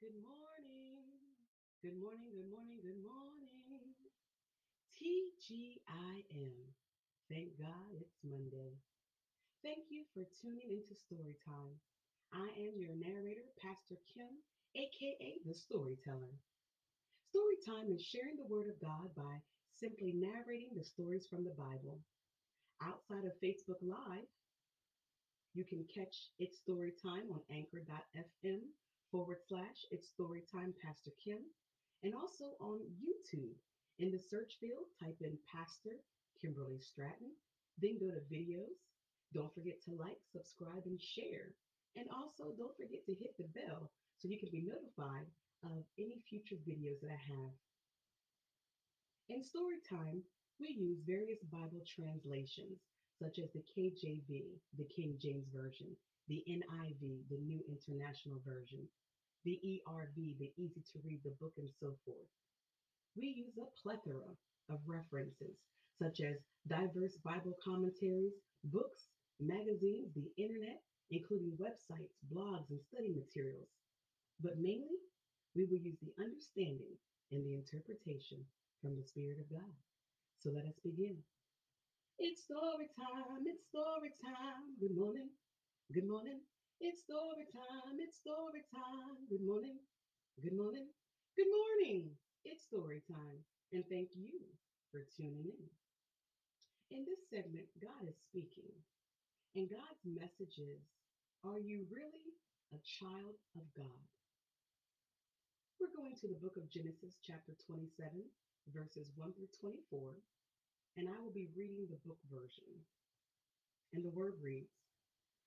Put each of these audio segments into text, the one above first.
Good morning. Good morning, good morning, good morning. TGIM. Thank God it's Monday. Thank you for tuning into Storytime. I am your narrator, Pastor Kim, aka the Storyteller. Storytime is sharing the Word of God by simply narrating the stories from the Bible. Outside of Facebook Live, you can catch It's Storytime on anchor.fm forward slash It's Storytime Pastor Kim, and also on YouTube. In the search field, type in Pastor Kimberly Stratton, then go to videos. Don't forget to like, subscribe, and share. And also, don't forget to hit the bell so you can be notified of any future videos that I have. In Storytime, we use various Bible translations, such as the KJV, the King James Version, the NIV, the New International Version, the ERV, the easy to read the book, and so forth. We use a plethora of references, such as diverse Bible commentaries, books, magazines, the internet, including websites, blogs, and study materials. But mainly, we will use the understanding and the interpretation from the Spirit of God. So let us begin. It's story time, it's story time. Good morning, good morning. It's story time, it's story time. Good morning, good morning, good morning. It's story time. And thank you for tuning in. In this segment, God is speaking. And God's message is Are you really a child of God? We're going to the book of Genesis, chapter 27, verses 1 through 24, and I will be reading the book version. And the word reads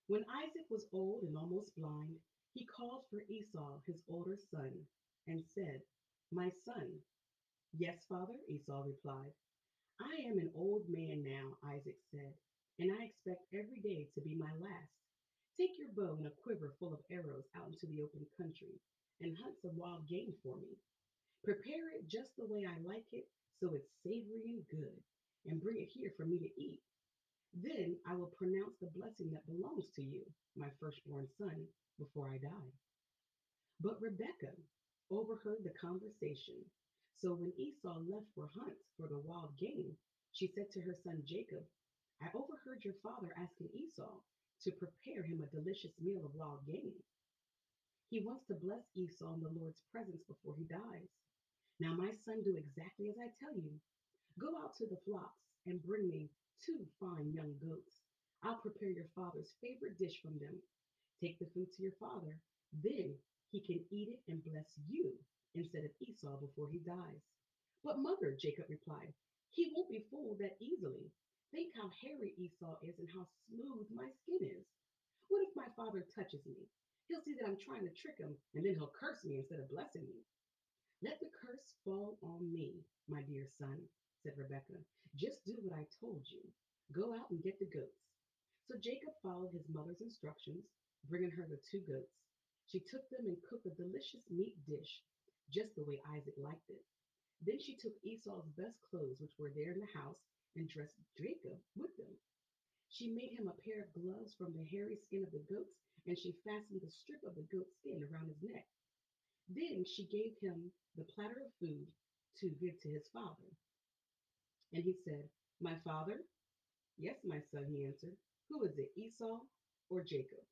When Isaac was old and almost blind, he called for Esau, his older son, and said, My son. Yes, father, Esau replied. I am an old man now, Isaac said, and I expect every day to be my last. Take your bow and a quiver full of arrows out into the open country and hunt some wild game for me. Prepare it just the way I like it, so it's savory and good, and bring it here for me to eat. Then I will pronounce the blessing that belongs to you, my firstborn son, before I die. But Rebekah overheard the conversation. So when Esau left for hunts for the wild game, she said to her son Jacob, I overheard your father asking Esau to prepare him a delicious meal of wild game. He wants to bless Esau in the Lord's presence before he dies. Now, my son, do exactly as I tell you. Go out to the flocks and bring me two fine young goats. I'll prepare your father's favorite dish from them. Take the food to your father. Then he can eat it and bless you instead of Esau before he dies. But, mother, Jacob replied, he won't be fooled that easily. Think how hairy Esau is and how smooth my skin is. What if my father touches me? He'll see that I'm trying to trick him, and then he'll curse me instead of blessing me. Let the curse fall on me, my dear son, said Rebekah. Just do what I told you. Go out and get the goats. So Jacob followed his mother's instructions, bringing her the two goats. She took them and cooked a delicious meat dish, just the way Isaac liked it. Then she took Esau's best clothes, which were there in the house, and dressed Jacob with them. She made him a pair of gloves from the hairy skin of the goats, and she fastened a strip of the goat skin around his neck. Then she gave him the platter of food to give to his father. And he said, My father? Yes, my son, he answered. Who is it, Esau or Jacob?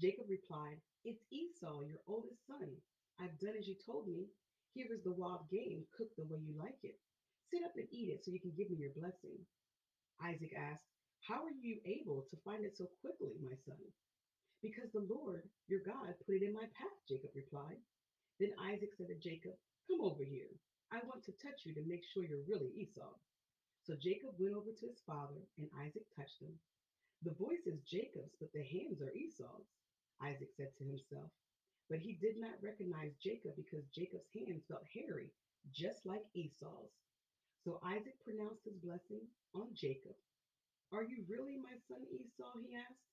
Jacob replied, It's Esau, your oldest son. I've done as you told me. Here is the wild game cooked the way you like it. Sit up and eat it so you can give me your blessing. Isaac asked, how are you able to find it so quickly, my son? Because the Lord your God put it in my path, Jacob replied. Then Isaac said to Jacob, Come over here. I want to touch you to make sure you're really Esau. So Jacob went over to his father, and Isaac touched him. The voice is Jacob's, but the hands are Esau's, Isaac said to himself. But he did not recognize Jacob because Jacob's hands felt hairy, just like Esau's. So Isaac pronounced his blessing on Jacob are you really my son Esau? he asked.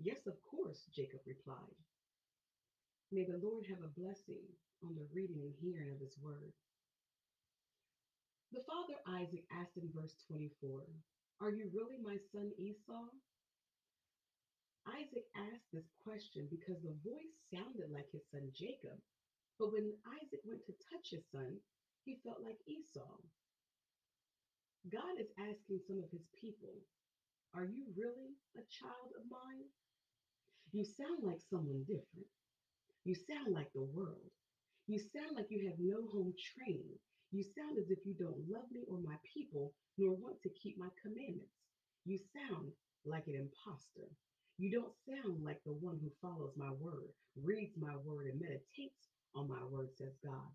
Yes, of course, Jacob replied. May the Lord have a blessing on the reading and hearing of his word. The father Isaac asked in verse 24, Are you really my son Esau? Isaac asked this question because the voice sounded like his son Jacob, but when Isaac went to touch his son, he felt like Esau. God is asking some of his people, Are you really a child of mine? You sound like someone different. You sound like the world. You sound like you have no home training. You sound as if you don't love me or my people, nor want to keep my commandments. You sound like an impostor. You don't sound like the one who follows my word, reads my word, and meditates on my word, says God.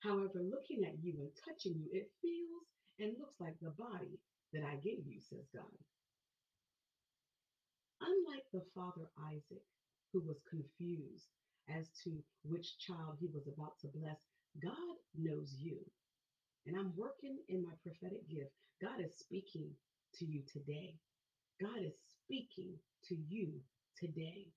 However, looking at you and touching you, it feels and looks like the body that I gave you, says God. Unlike the father Isaac, who was confused as to which child he was about to bless, God knows you. And I'm working in my prophetic gift. God is speaking to you today. God is speaking to you today.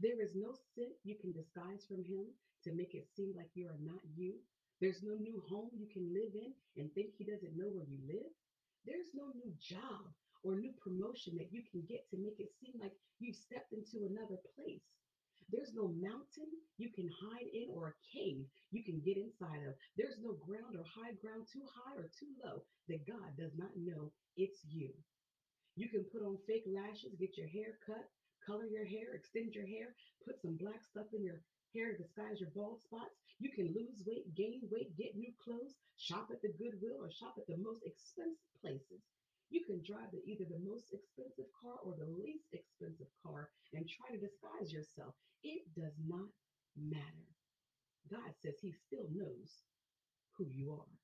There is no sin you can disguise from him to make it seem like you are not you. There's no new home you can live in and think he doesn't know where you live. There's no new job or new promotion that you can get to make it seem like you've stepped into another place. There's no mountain you can hide in or a cave you can get inside of. There's no ground or high ground too high or too low that God does not know it's you. You can put on fake lashes, get your hair cut, color your hair, extend your hair, put some black stuff in your hair disguise your bald spots. You can lose weight, gain weight, get new clothes, shop at the Goodwill, or shop at the most expensive places. You can drive the, either the most expensive car or the least expensive car and try to disguise yourself. It does not matter. God says He still knows who you are.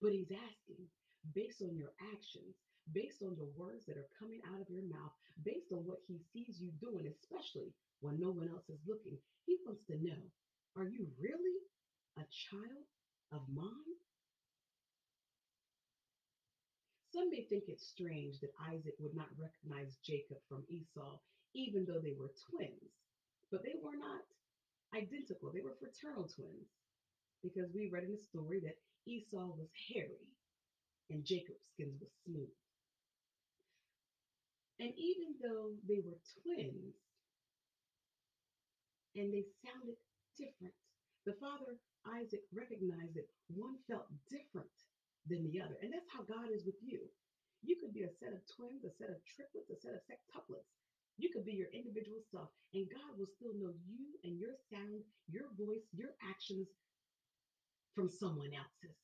But He's asking, based on your actions, based on the words that are coming out of your mouth, based on what He sees you doing, especially when no one else is looking, He wants to know are you really a child of mine? Some may think it strange that Isaac would not recognize Jacob from Esau, even though they were twins. But they were not identical, they were fraternal twins. Because we read in the story that Esau was hairy and Jacob's skin was smooth. And even though they were twins and they sounded different, the father Isaac recognized that one felt different than the other. And that's how God is with you. You could be a set of twins, a set of triplets, a set of sextuplets. You could be your individual self, and God will still know you and your sound, your voice, your actions from someone else's.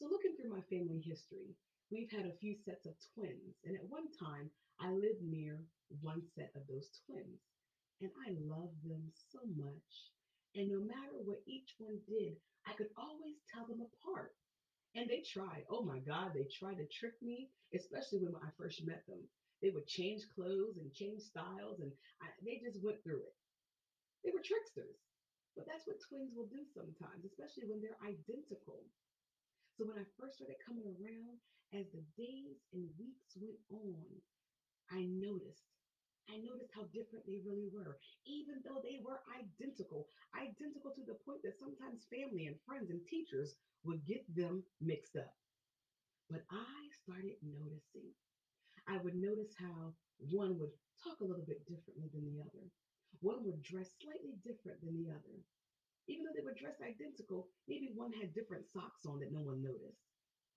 So, looking through my family history, we've had a few sets of twins, and at one time, I lived near one set of those twins, and I loved them so much. And no matter what each one did, I could always tell them apart. And they tried. Oh my God, they tried to trick me, especially when I first met them. They would change clothes and change styles, and I, they just went through it. They were tricksters. But that's what twins will do sometimes, especially when they're identical. So when I first started coming around, as the days and weeks went on, I noticed. I noticed how different they really were, even though they were identical, identical to the point that sometimes family and friends and teachers would get them mixed up. But I started noticing. I would notice how one would talk a little bit differently than the other. One would dress slightly different than the other. Even though they were dressed identical, maybe one had different socks on that no one noticed.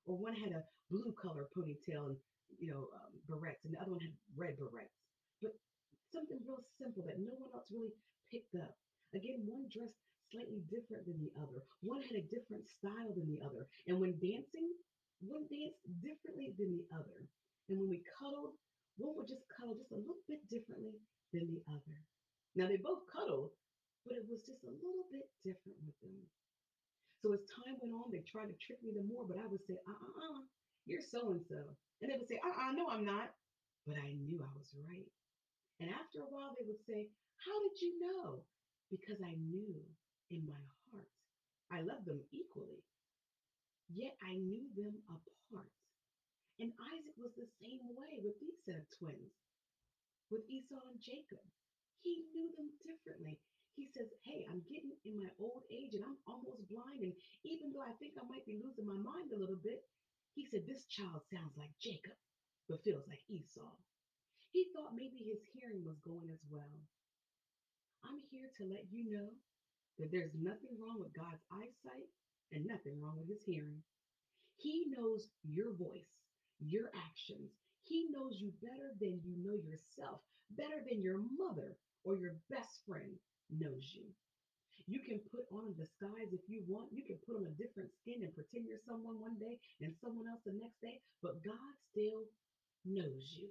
Or one had a blue color ponytail and, you know, um, barrettes, and the other one had red barrettes. But something real simple that no one else really picked up. Again, one dressed slightly different than the other. One had a different style than the other. And when dancing, one danced differently than the other. And when we cuddled, one would just cuddle just a little bit differently than the other. Now they both cuddled, but it was just a little bit different with them. So as time went on, they tried to trick me the more, but I would say, uh uh uh, you're so and they would say, uh uh, no, I'm not. But I knew I was right. And after a while, they would say, How did you know? Because I knew in my heart. I loved them equally, yet I knew them apart. And Isaac was the same way with these set of twins, with Esau and Jacob. He knew them differently. He says, Hey, I'm getting in my old age and I'm almost blind. And even though I think I might be losing my mind a little bit, he said, This child sounds like Jacob, but feels like Esau. He thought maybe his hearing was going as well. I'm here to let you know that there's nothing wrong with God's eyesight and nothing wrong with his hearing. He knows your voice, your actions. He knows you better than you know yourself, better than your mother or your best friend knows you. You can put on a disguise if you want. You can put on a different skin and pretend you're someone one day and someone else the next day, but God still knows you.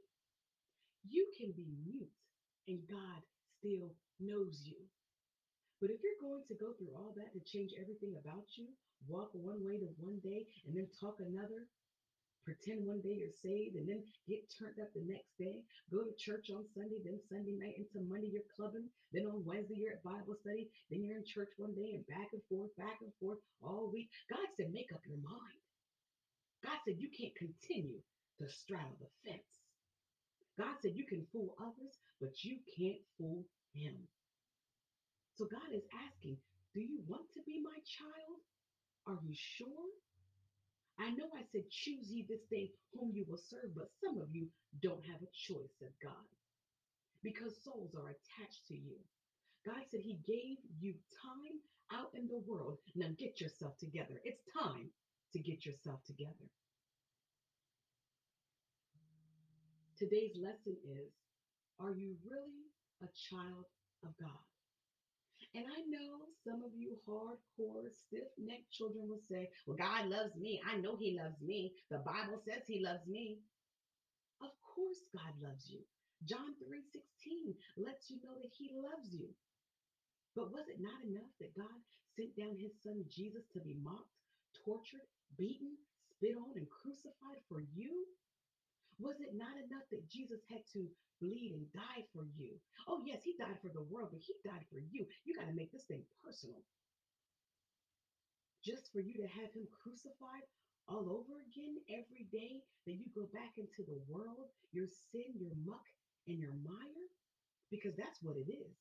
You can be mute and God still knows you. But if you're going to go through all that to change everything about you, walk one way to one day and then talk another, pretend one day you're saved and then get turned up the next day, go to church on Sunday, then Sunday night into Monday you're clubbing, then on Wednesday you're at Bible study, then you're in church one day and back and forth, back and forth all week. God said, make up your mind. God said, you can't continue to straddle the fence. God said, you can fool others, but you can't fool him. So God is asking, do you want to be my child? Are you sure? I know I said, choose ye this day whom you will serve, but some of you don't have a choice, said God, because souls are attached to you. God said he gave you time out in the world. Now get yourself together. It's time to get yourself together. Today's lesson is Are you really a child of God? And I know some of you hardcore, stiff necked children will say, Well, God loves me. I know He loves me. The Bible says He loves me. Of course, God loves you. John 3 16 lets you know that He loves you. But was it not enough that God sent down His Son Jesus to be mocked, tortured, beaten, spit on, and crucified for you? Was it not enough that Jesus had to bleed and die for you? Oh, yes, he died for the world, but he died for you. You got to make this thing personal. Just for you to have him crucified all over again every day, that you go back into the world, your sin, your muck, and your mire? Because that's what it is.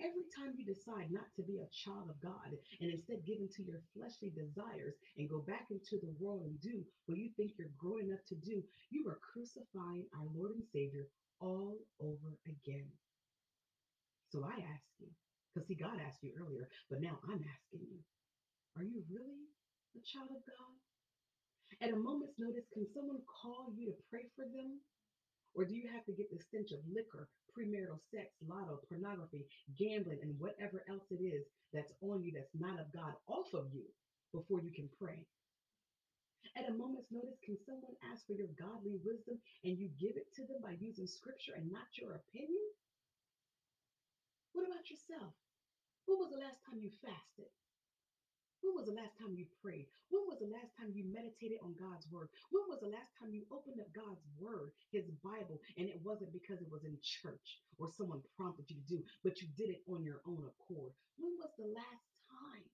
Every time you decide not to be a child of God and instead give into your fleshly desires and go back into the world and do what you think you're grown enough to do, you are crucifying our Lord and Savior all over again. So I ask you, because see, God asked you earlier, but now I'm asking you, are you really a child of God? At a moment's notice, can someone call you to pray for them? Or do you have to get the stench of liquor, premarital sex, lotto, pornography, gambling, and whatever else it is that's on you that's not of God off of you before you can pray? At a moment's notice, can someone ask for your godly wisdom and you give it to them by using scripture and not your opinion? What about yourself? When was the last time you fasted? When was the last time you prayed? When was the last time you meditated on God's word? When was the last time you opened up God's word, his Bible, and it wasn't because it was in church or someone prompted you to do, but you did it on your own accord? When was the last time?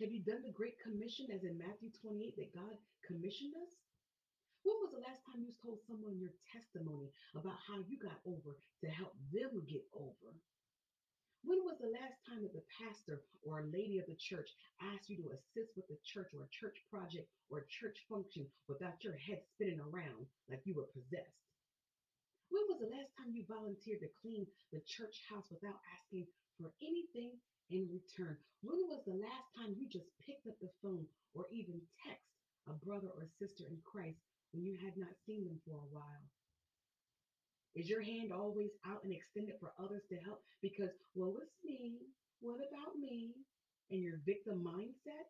Have you done the Great Commission as in Matthew 28 that God commissioned us? When was the last time you told someone your testimony about how you got over to help them get over? When was the last time that the pastor or a lady of the church asked you to assist with the church or a church project or a church function without your head spinning around like you were possessed? When was the last time you volunteered to clean the church house without asking for anything in return? When was the last time you just picked up the phone or even text a brother or sister in Christ when you had not seen them for a while? Is your hand always out and extended for others to help because, well, it's me, what about me, and your victim mindset?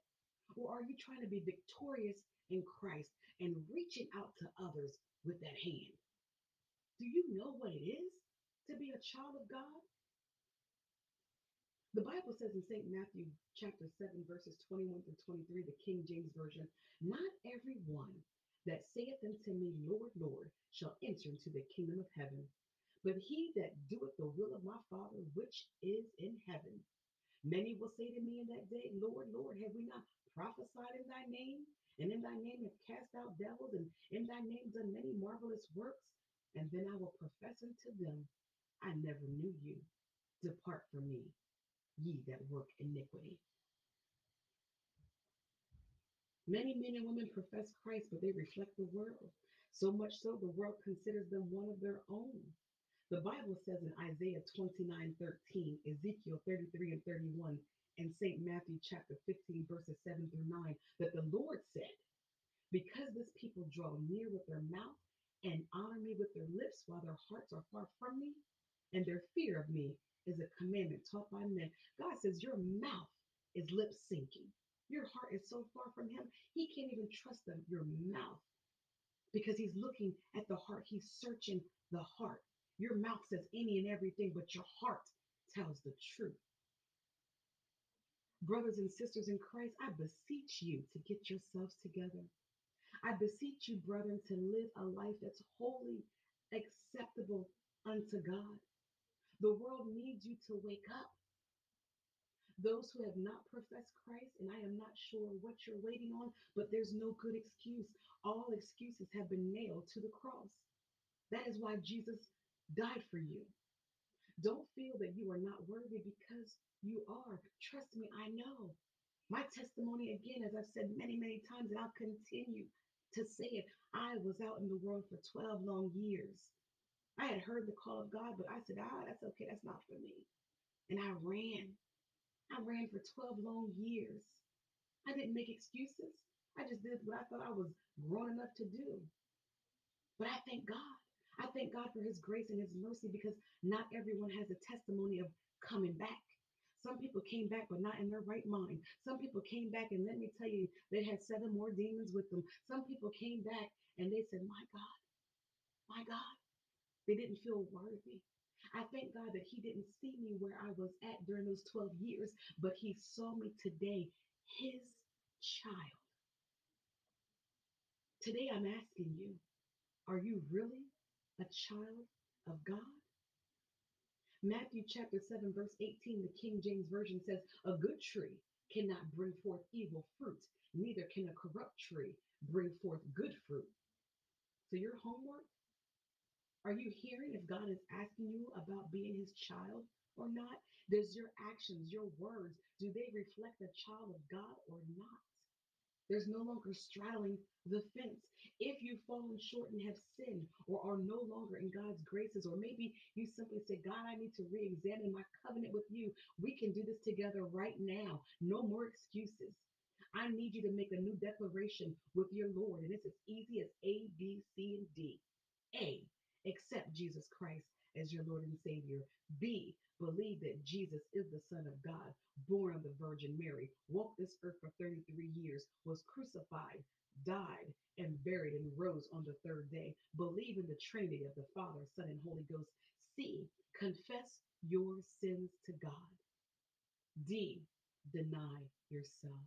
Or are you trying to be victorious in Christ and reaching out to others with that hand? Do you know what it is to be a child of God? The Bible says in St. Matthew chapter 7, verses 21 through 23, the King James Version, not everyone that saith unto me, Lord, Lord, shall enter into the kingdom of heaven, but he that doeth the will of my Father which is in heaven. Many will say to me in that day, Lord, Lord, have we not prophesied in thy name? And in thy name have cast out devils, and in thy name done many marvelous works? And then I will profess unto them, I never knew you. Depart from me, ye that work iniquity. Many men and women profess Christ, but they reflect the world. So much so, the world considers them one of their own. The Bible says in Isaiah 29 13, Ezekiel 33 and 31, and St. Matthew chapter 15, verses 7 through 9, that the Lord said, Because this people draw near with their mouth and honor me with their lips while their hearts are far from me, and their fear of me is a commandment taught by men. God says, Your mouth is lip syncing. Your heart is so far from Him, He can't even trust them, your mouth, because He's looking at the heart. He's searching the heart. Your mouth says any and everything, but your heart tells the truth. Brothers and sisters in Christ, I beseech you to get yourselves together. I beseech you, brethren, to live a life that's wholly acceptable unto God. The world needs you to wake up. Those who have not professed Christ, and I am not sure what you're waiting on, but there's no good excuse. All excuses have been nailed to the cross. That is why Jesus died for you. Don't feel that you are not worthy because you are. Trust me, I know. My testimony, again, as I've said many, many times, and I'll continue to say it, I was out in the world for 12 long years. I had heard the call of God, but I said, ah, that's okay, that's not for me. And I ran. I ran for 12 long years. I didn't make excuses. I just did what I thought I was grown enough to do. But I thank God. I thank God for his grace and his mercy because not everyone has a testimony of coming back. Some people came back, but not in their right mind. Some people came back, and let me tell you, they had seven more demons with them. Some people came back and they said, My God, my God, they didn't feel worthy. I thank God that He didn't see me where I was at during those 12 years, but He saw me today, His child. Today, I'm asking you, are you really a child of God? Matthew chapter 7, verse 18, the King James Version says, A good tree cannot bring forth evil fruit, neither can a corrupt tree bring forth good fruit. So, your homework are you hearing if God is asking you about being his child or not? Does your actions, your words, do they reflect a child of God or not? There's no longer straddling the fence. If you've fallen short and have sinned or are no longer in God's graces, or maybe you simply say, God, I need to re examine my covenant with you, we can do this together right now. No more excuses. I need you to make a new declaration with your Lord. And it's as easy as A, B, C, and D. A, accept Jesus Christ as your Lord and Savior. B, believe that Jesus is the Son of God, born of the Virgin Mary, walked this earth for 33 years, was crucified, died, and buried, and rose on the third day. Believe in the Trinity of the Father, Son, and Holy Ghost. C, confess your sins to God. D, deny yourself.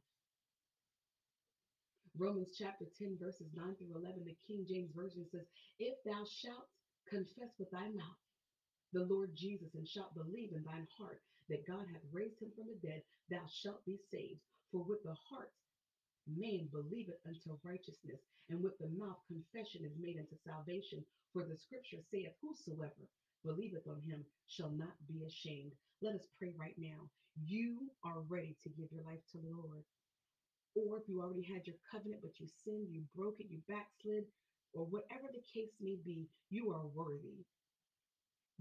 Romans chapter 10, verses 9 through 11, the King James Version says, If thou shalt confess with thy mouth the Lord Jesus and shalt believe in thine heart that God hath raised him from the dead, thou shalt be saved. For with the heart man believeth unto righteousness, and with the mouth confession is made unto salvation. For the scripture saith, Whosoever believeth on him shall not be ashamed. Let us pray right now. You are ready to give your life to the Lord or if you already had your covenant, but you sinned, you broke it, you backslid, or whatever the case may be, you are worthy.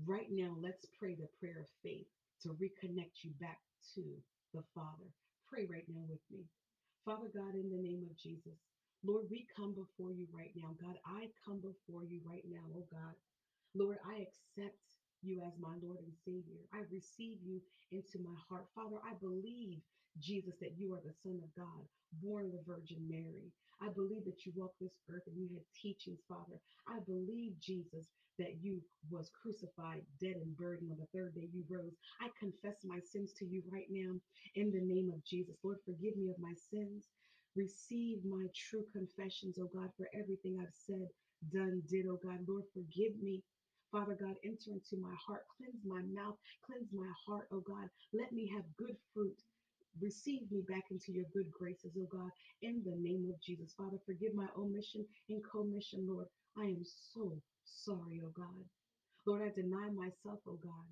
Right now, let's pray the prayer of faith to reconnect you back to the Father. Pray right now with me. Father God, in the name of Jesus, Lord, we come before you right now. God, I come before you right now, oh God. Lord, I accept you as my Lord and Savior. I receive you into my heart. Father, I believe, Jesus, that you are the Son of God, born of the Virgin Mary. I believe that you walked this earth and you had teachings, Father. I believe, Jesus, that you was crucified, dead and buried, on the third day you rose. I confess my sins to you right now in the name of Jesus. Lord, forgive me of my sins. Receive my true confessions, oh God, for everything I've said, done, did, oh God. Lord, forgive me. Father God, enter into my heart, cleanse my mouth, cleanse my heart, oh God. Let me have good fruit. Receive me back into your good graces, oh God, in the name of Jesus. Father, forgive my omission and commission, Lord. I am so sorry, oh God. Lord, I deny myself, oh God.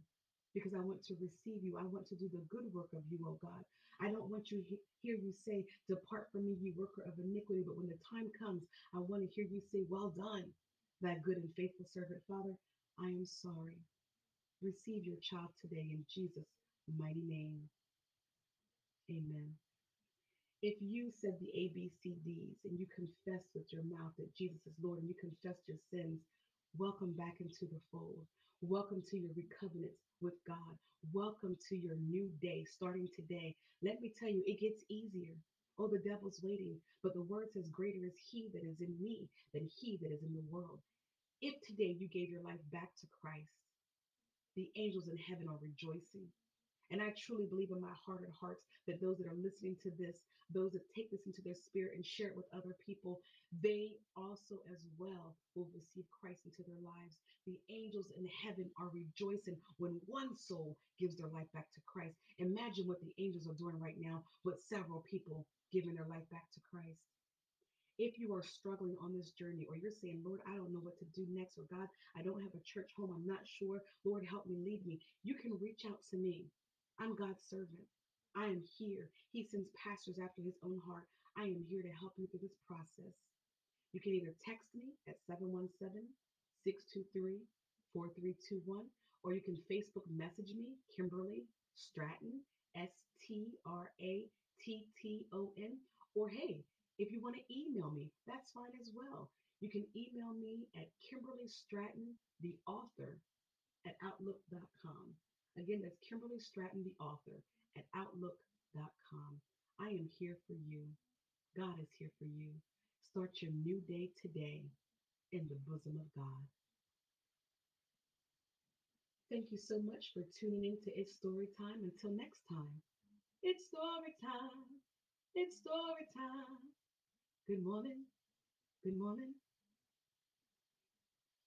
because I want to receive you. I want to do the good work of you, oh God. I don't want you hear you say, Depart from me, you worker of iniquity. But when the time comes, I want to hear you say, Well done, that good and faithful servant. Father, I am sorry. Receive your child today in Jesus' mighty name. Amen. If you said the ABCDs and you confess with your mouth that Jesus is Lord and you confessed your sins, welcome back into the fold. Welcome to your recovenants with God. Welcome to your new day starting today. Let me tell you, it gets easier. Oh, the devil's waiting, but the word says, Greater is he that is in me than he that is in the world. If today you gave your life back to Christ, the angels in heaven are rejoicing. And I truly believe in my heart and hearts that those that are listening to this, those that take this into their spirit and share it with other people, they also as well will receive Christ into their lives. The angels in heaven are rejoicing when one soul gives their life back to Christ. Imagine what the angels are doing right now with several people giving their life back to Christ. If you are struggling on this journey, or you're saying, Lord, I don't know what to do next, or God, I don't have a church home, I'm not sure, Lord, help me, lead me, you can reach out to me. I'm God's servant. I am here. He sends pastors after his own heart. I am here to help you through this process. You can either text me at 717 623 4321, or you can Facebook message me, Kimberly Stratton, S T R A T T O N, or hey, if you want to email me, that's fine as well. You can email me at Kimberly Stratton, the author, at outlook.com. Again, that's Kimberly Stratton, the author, at outlook.com. I am here for you. God is here for you. Start your new day today in the bosom of God. Thank you so much for tuning in to It's Story Time. Until next time, it's story time. It's story time. Good morning. Good morning.